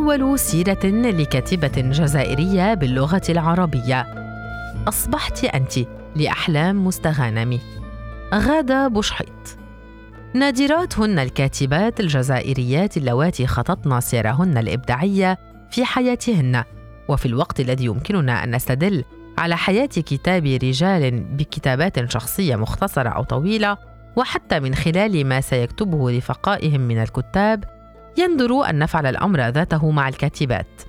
أول سيرة لكاتبة جزائرية باللغة العربية. أصبحت أنت لأحلام مستغانمي غادة بوشحيط. نادرات هن الكاتبات الجزائريات اللواتي خططن سيرهن الإبداعية في حياتهن وفي الوقت الذي يمكننا أن نستدل على حياة كتاب رجال بكتابات شخصية مختصرة أو طويلة وحتى من خلال ما سيكتبه رفقائهم من الكتاب يندر أن نفعل الأمر ذاته مع الكاتبات.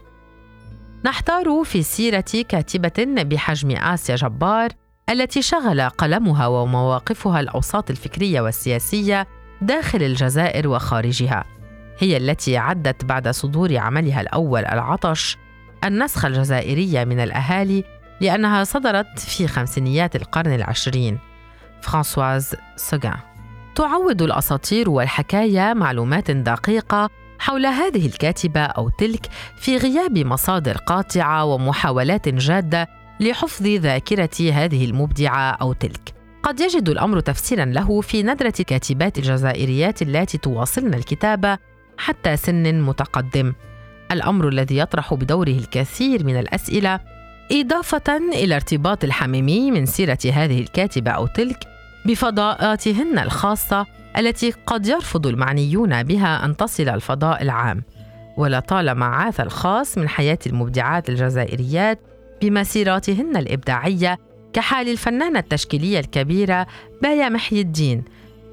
نحتار في سيرة كاتبة بحجم آسيا جبار التي شغل قلمها ومواقفها الأوساط الفكرية والسياسية داخل الجزائر وخارجها. هي التي عدت بعد صدور عملها الأول العطش النسخ الجزائرية من الأهالي لأنها صدرت في خمسينيات القرن العشرين. فرانسواز سوغان. تعوض الأساطير والحكايا معلومات دقيقة حول هذه الكاتبة أو تلك في غياب مصادر قاطعة ومحاولات جادة لحفظ ذاكرة هذه المبدعة أو تلك. قد يجد الأمر تفسيرا له في ندرة الكاتبات الجزائريات اللاتي تواصلن الكتابة حتى سن متقدم. الأمر الذي يطرح بدوره الكثير من الأسئلة إضافة إلى ارتباط الحميمي من سيرة هذه الكاتبة أو تلك بفضاءاتهن الخاصة التي قد يرفض المعنيون بها أن تصل الفضاء العام ولطالما عاث الخاص من حياة المبدعات الجزائريات بمسيراتهن الإبداعية كحال الفنانة التشكيلية الكبيرة بايا محي الدين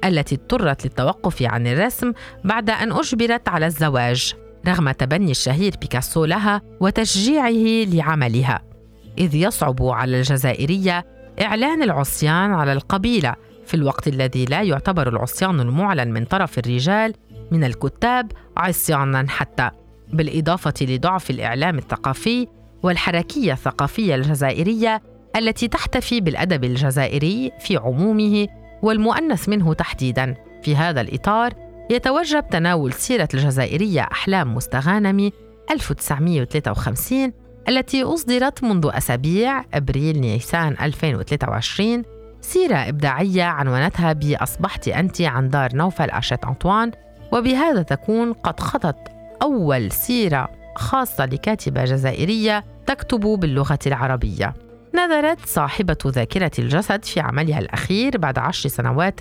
التي اضطرت للتوقف عن الرسم بعد أن أجبرت على الزواج رغم تبني الشهير بيكاسو لها وتشجيعه لعملها. إذ يصعب على الجزائرية إعلان العصيان على القبيلة في الوقت الذي لا يعتبر العصيان المعلن من طرف الرجال من الكتاب عصيانا حتى بالإضافة لضعف الإعلام الثقافي والحركية الثقافية الجزائرية التي تحتفي بالأدب الجزائري في عمومه والمؤنث منه تحديدا. في هذا الإطار يتوجب تناول سيرة الجزائرية أحلام مستغانمي 1953 التي أصدرت منذ أسابيع أبريل نيسان 2023 سيرة إبداعية عنونتها بأصبحت أنت عن دار نوفل أشيت أنطوان. وبهذا تكون قد خطت أول سيرة خاصة لكاتبة جزائرية تكتب باللغة العربية. نظرت صاحبة ذاكرة الجسد في عملها الأخير بعد عشر سنوات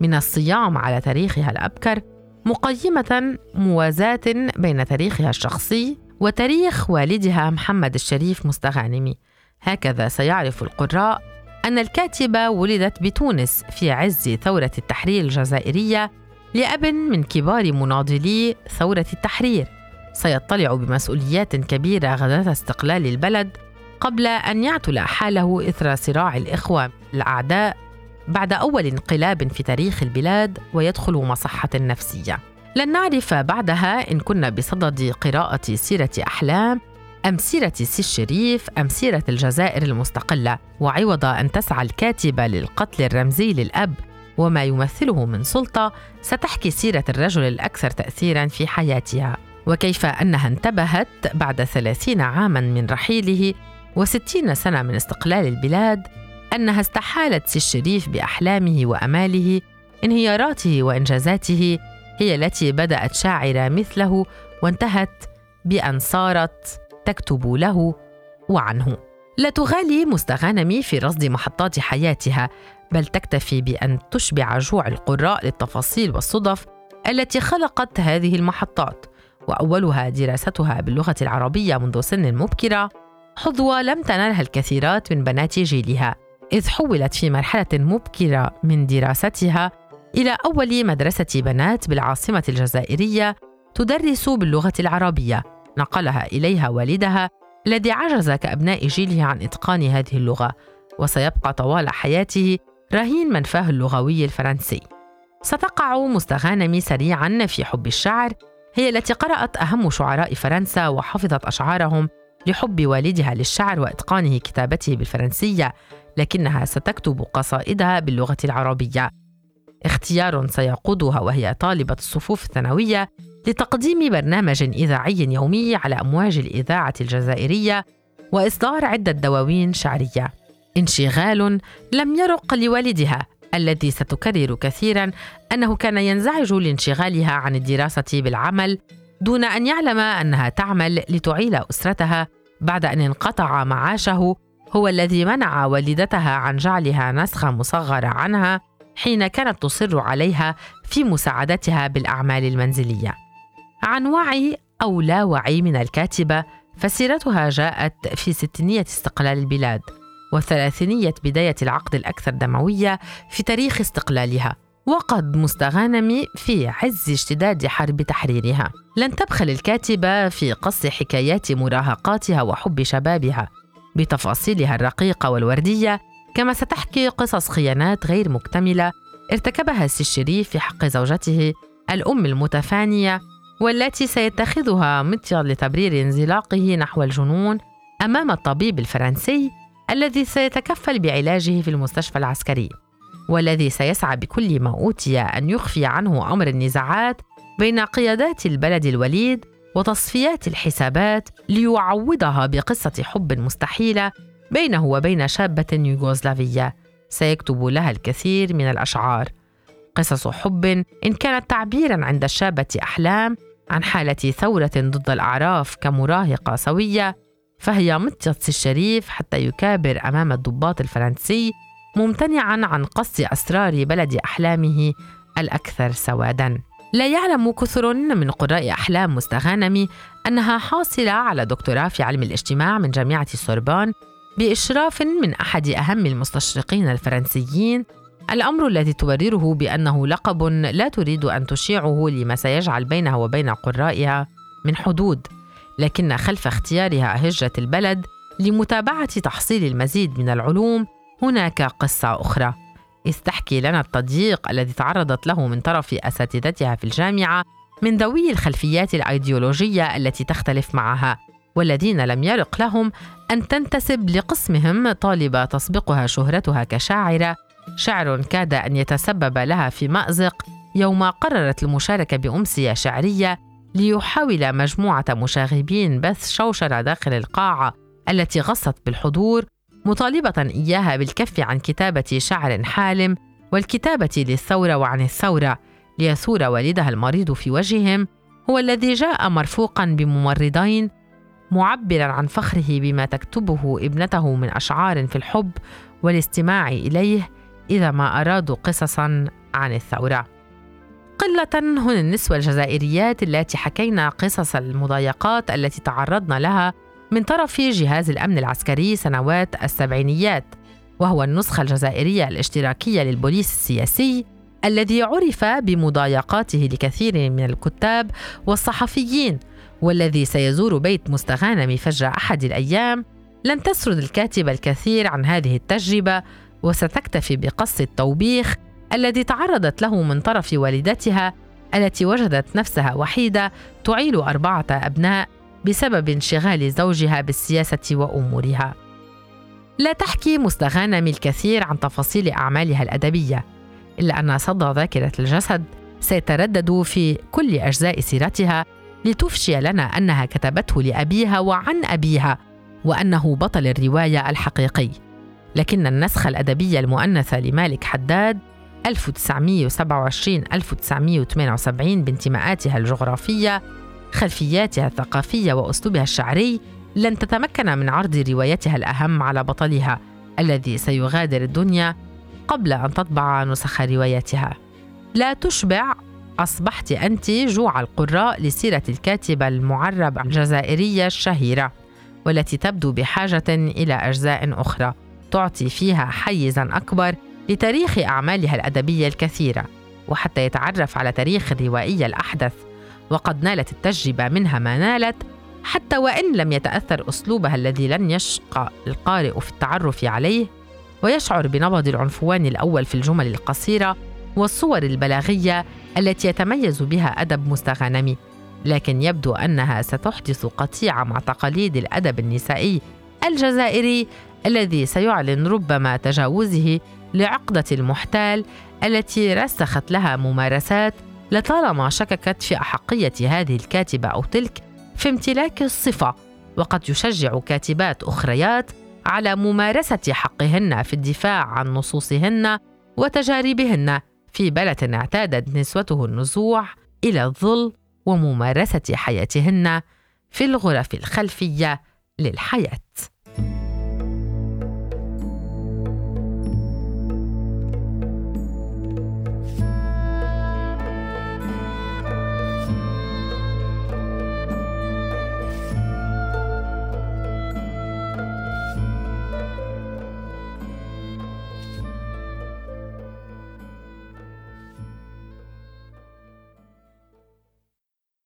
من الصيام على تاريخها الأبكر مقيمة موازاة بين تاريخها الشخصي وتاريخ والدها محمد الشريف مستغانمي. هكذا سيعرف القراء أن الكاتبة ولدت بتونس في عز ثورة التحرير الجزائرية لأب من كبار مناضلي ثورة التحرير. سيطلع بمسؤوليات كبيرة غداة استقلال البلد قبل أن يعتل حاله إثر صراع الإخوة الأعداء بعد أول انقلاب في تاريخ البلاد ويدخل مصحة نفسية. لن نعرف بعدها إن كنا بصدد قراءة سيرة أحلام أم سيرة سي الشريف أم سيرة الجزائر المستقلة وعوض أن تسعى الكاتبة للقتل الرمزي للأب وما يمثله من سلطة ستحكي سيرة الرجل الأكثر تأثيرا في حياتها. وكيف أنها انتبهت بعد ثلاثين عاما من رحيله وستين سنة من استقلال البلاد أنها استحالت سي الشريف بأحلامه وأماله انهياراته وإنجازاته هي التي بدأت شاعرة مثله وانتهت بأن صارت تكتب له وعنه. لا تغالي مستغانمي في رصد محطات حياتها بل تكتفي بأن تشبع جوع القراء للتفاصيل والصدف التي خلقت هذه المحطات. وأولها دراستها باللغة العربية منذ سن مبكرة حظوه لم تنالها الكثيرات من بنات جيلها إذ حولت في مرحلة مبكرة من دراستها إلى أول مدرسة بنات بالعاصمة الجزائرية تدرس باللغة العربية. نقلها إليها والدها الذي عجز كابناء جيله عن إتقان هذه اللغة وسيبقى طوال حياته رهين منفاه اللغوي الفرنسي. ستقع مستغانمي سريعا في حب الشعر هي التي قرأت أهم شعراء فرنسا وحفظت أشعارهم لحب والدها للشعر وإتقانه كتابته بالفرنسية لكنها ستكتب قصائدها باللغة العربية. اختيار سيقودها وهي طالبة الصفوف الثانوية لتقديم برنامج إذاعي يومي على أمواج الإذاعة الجزائرية وإصدار عدة دواوين شعرية. انشغال لم يرق لوالدها الذي ستكرر كثيرا أنه كان ينزعج لانشغالها عن الدراسة بالعمل دون أن يعلم أنها تعمل لتعيل أسرتها بعد أن انقطع معاشه. هو الذي منع والدتها عن جعلها نسخة مصغرة عنها حين كانت تصر عليها في مساعدتها بالأعمال المنزلية. عن وعي أو لا وعي من الكاتبة فسيرتها جاءت في ستينية استقلال البلاد وثلاثينية بداية العقد الأكثر دموية في تاريخ استقلالها وقد مستغانم في عز اشتداد حرب تحريرها. لن تبخل الكاتبة في قص حكايات مراهقاتها وحب شبابها بتفاصيلها الرقيقة والوردية كما ستحكي قصص خيانات غير مكتملة ارتكبها سي الشريف في حق زوجته الأم المتفانية والتي سيتخذها مطيا لتبرير انزلاقه نحو الجنون أمام الطبيب الفرنسي الذي سيتكفل بعلاجه في المستشفى العسكري والذي سيسعى بكل ما أوتي أن يخفي عنه أمر النزاعات بين قيادات البلد الوليد وتصفيات الحسابات ليعوضها بقصة حب مستحيلة بينه وبين شابة يوغوسلافية. سيكتب لها الكثير من الأشعار. قصص حب إن كانت تعبيرا عند الشابة أحلام عن حالة ثورة ضد الأعراف كمراهقة سوية فهي مطية الشريف حتى يكابر أمام الضباط الفرنسي ممتنعا عن قص أسرار بلد أحلامه الأكثر سوادا. لا يعلم كثر من قراء أحلام مستغانم أنها حاصلة على دكتوراه في علم الاجتماع من جامعة السوربون بإشراف من أحد أهم المستشرقين الفرنسيين الأمر الذي تبرره بأنه لقب لا تريد أن تشيعه لما سيجعل بينها وبين قرائها من حدود لكن خلف اختيارها هجرة البلد لمتابعة تحصيل المزيد من العلوم هناك قصة أخرى. إذ تحكي لنا التضييق الذي تعرضت له من طرف أساتذتها في الجامعة من ذوي الخلفيات الأيديولوجية التي تختلف معها والذين لم يرق لهم أن تنتسب لقسمهم طالبة تسبقها شهرتها كشاعرة شعر كاد أن يتسبب لها في مأزق يوم قررت المشاركة بأمسية شعرية ليحاول مجموعة مشاغبين بث شوشرة داخل القاعة التي غصت بالحضور مطالبة إياها بالكف عن كتابة شعر حالم والكتابة للثورة وعن الثورة ليثور والدها المريض في وجههم هو الذي جاء مرفوقا بممرضين معبرا عن فخره بما تكتبه ابنته من أشعار في الحب والاستماع إليه إذا ما أرادوا قصصا عن الثورة. قلة هن النسوة الجزائريات التي حكينا قصص المضايقات التي تعرضن لها من طرف جهاز الأمن العسكري سنوات السبعينيات وهو النسخة الجزائرية الاشتراكية للبوليس السياسي الذي عرف بمضايقاته لكثير من الكتاب والصحفيين والذي سيزور بيت مستغانم فجر أحد الأيام. لن تسرد الكاتبة الكثير عن هذه التجربة وستكتفي بقص التوبيخ الذي تعرضت له من طرف والدتها التي وجدت نفسها وحيدة تعيل أربعة أبناء بسبب انشغال زوجها بالسياسة وأمورها. لا تحكي مستغانم الكثير عن تفاصيل أعمالها الأدبية إلا أن صدى ذاكرة الجسد سيتردد في كل أجزاء سيرتها لتفشي لنا أنها كتبته لأبيها وعن أبيها وأنه بطل الرواية الحقيقي. لكن النسخة الأدبية المؤنثة لمالك حداد 1927 1978 بانتماءاتها الجغرافية خلفياتها الثقافية وأسلوبها الشعري لن تتمكن من عرض روايتها الأهم على بطلها الذي سيغادر الدنيا قبل أن تطبع نسخ رواياتها. لا تشبع أصبحت أنت جوع القراء لسيرة الكاتبة المعرب الجزائرية الشهيرة والتي تبدو بحاجة إلى أجزاء أخرى. تعطي فيها حيزا أكبر لتاريخ أعمالها الأدبية الكثيرة وحتى يتعرف على تاريخ الروائية الأحدث. وقد نالت التجربة منها ما نالت حتى وإن لم يتأثر أسلوبها الذي لن يشقى القارئ في التعرف عليه ويشعر بنبض العنفوان الأول في الجمل القصيرة والصور البلاغية التي يتميز بها أدب مستغانمي. لكن يبدو أنها ستحدث قطيعة مع تقاليد الأدب النسائي الجزائري الذي سيعلن ربما تجاوزه لعقدة المحتال التي رسخت لها ممارسات لطالما شككت في أحقية هذه الكاتبة أو تلك في امتلاك الصفة. وقد يشجع كاتبات أخريات على ممارسة حقهن في الدفاع عن نصوصهن وتجاربهن في بلد اعتادت نسوته النزوع إلى الظل وممارسة حياتهن في الغرف الخلفية للحياة.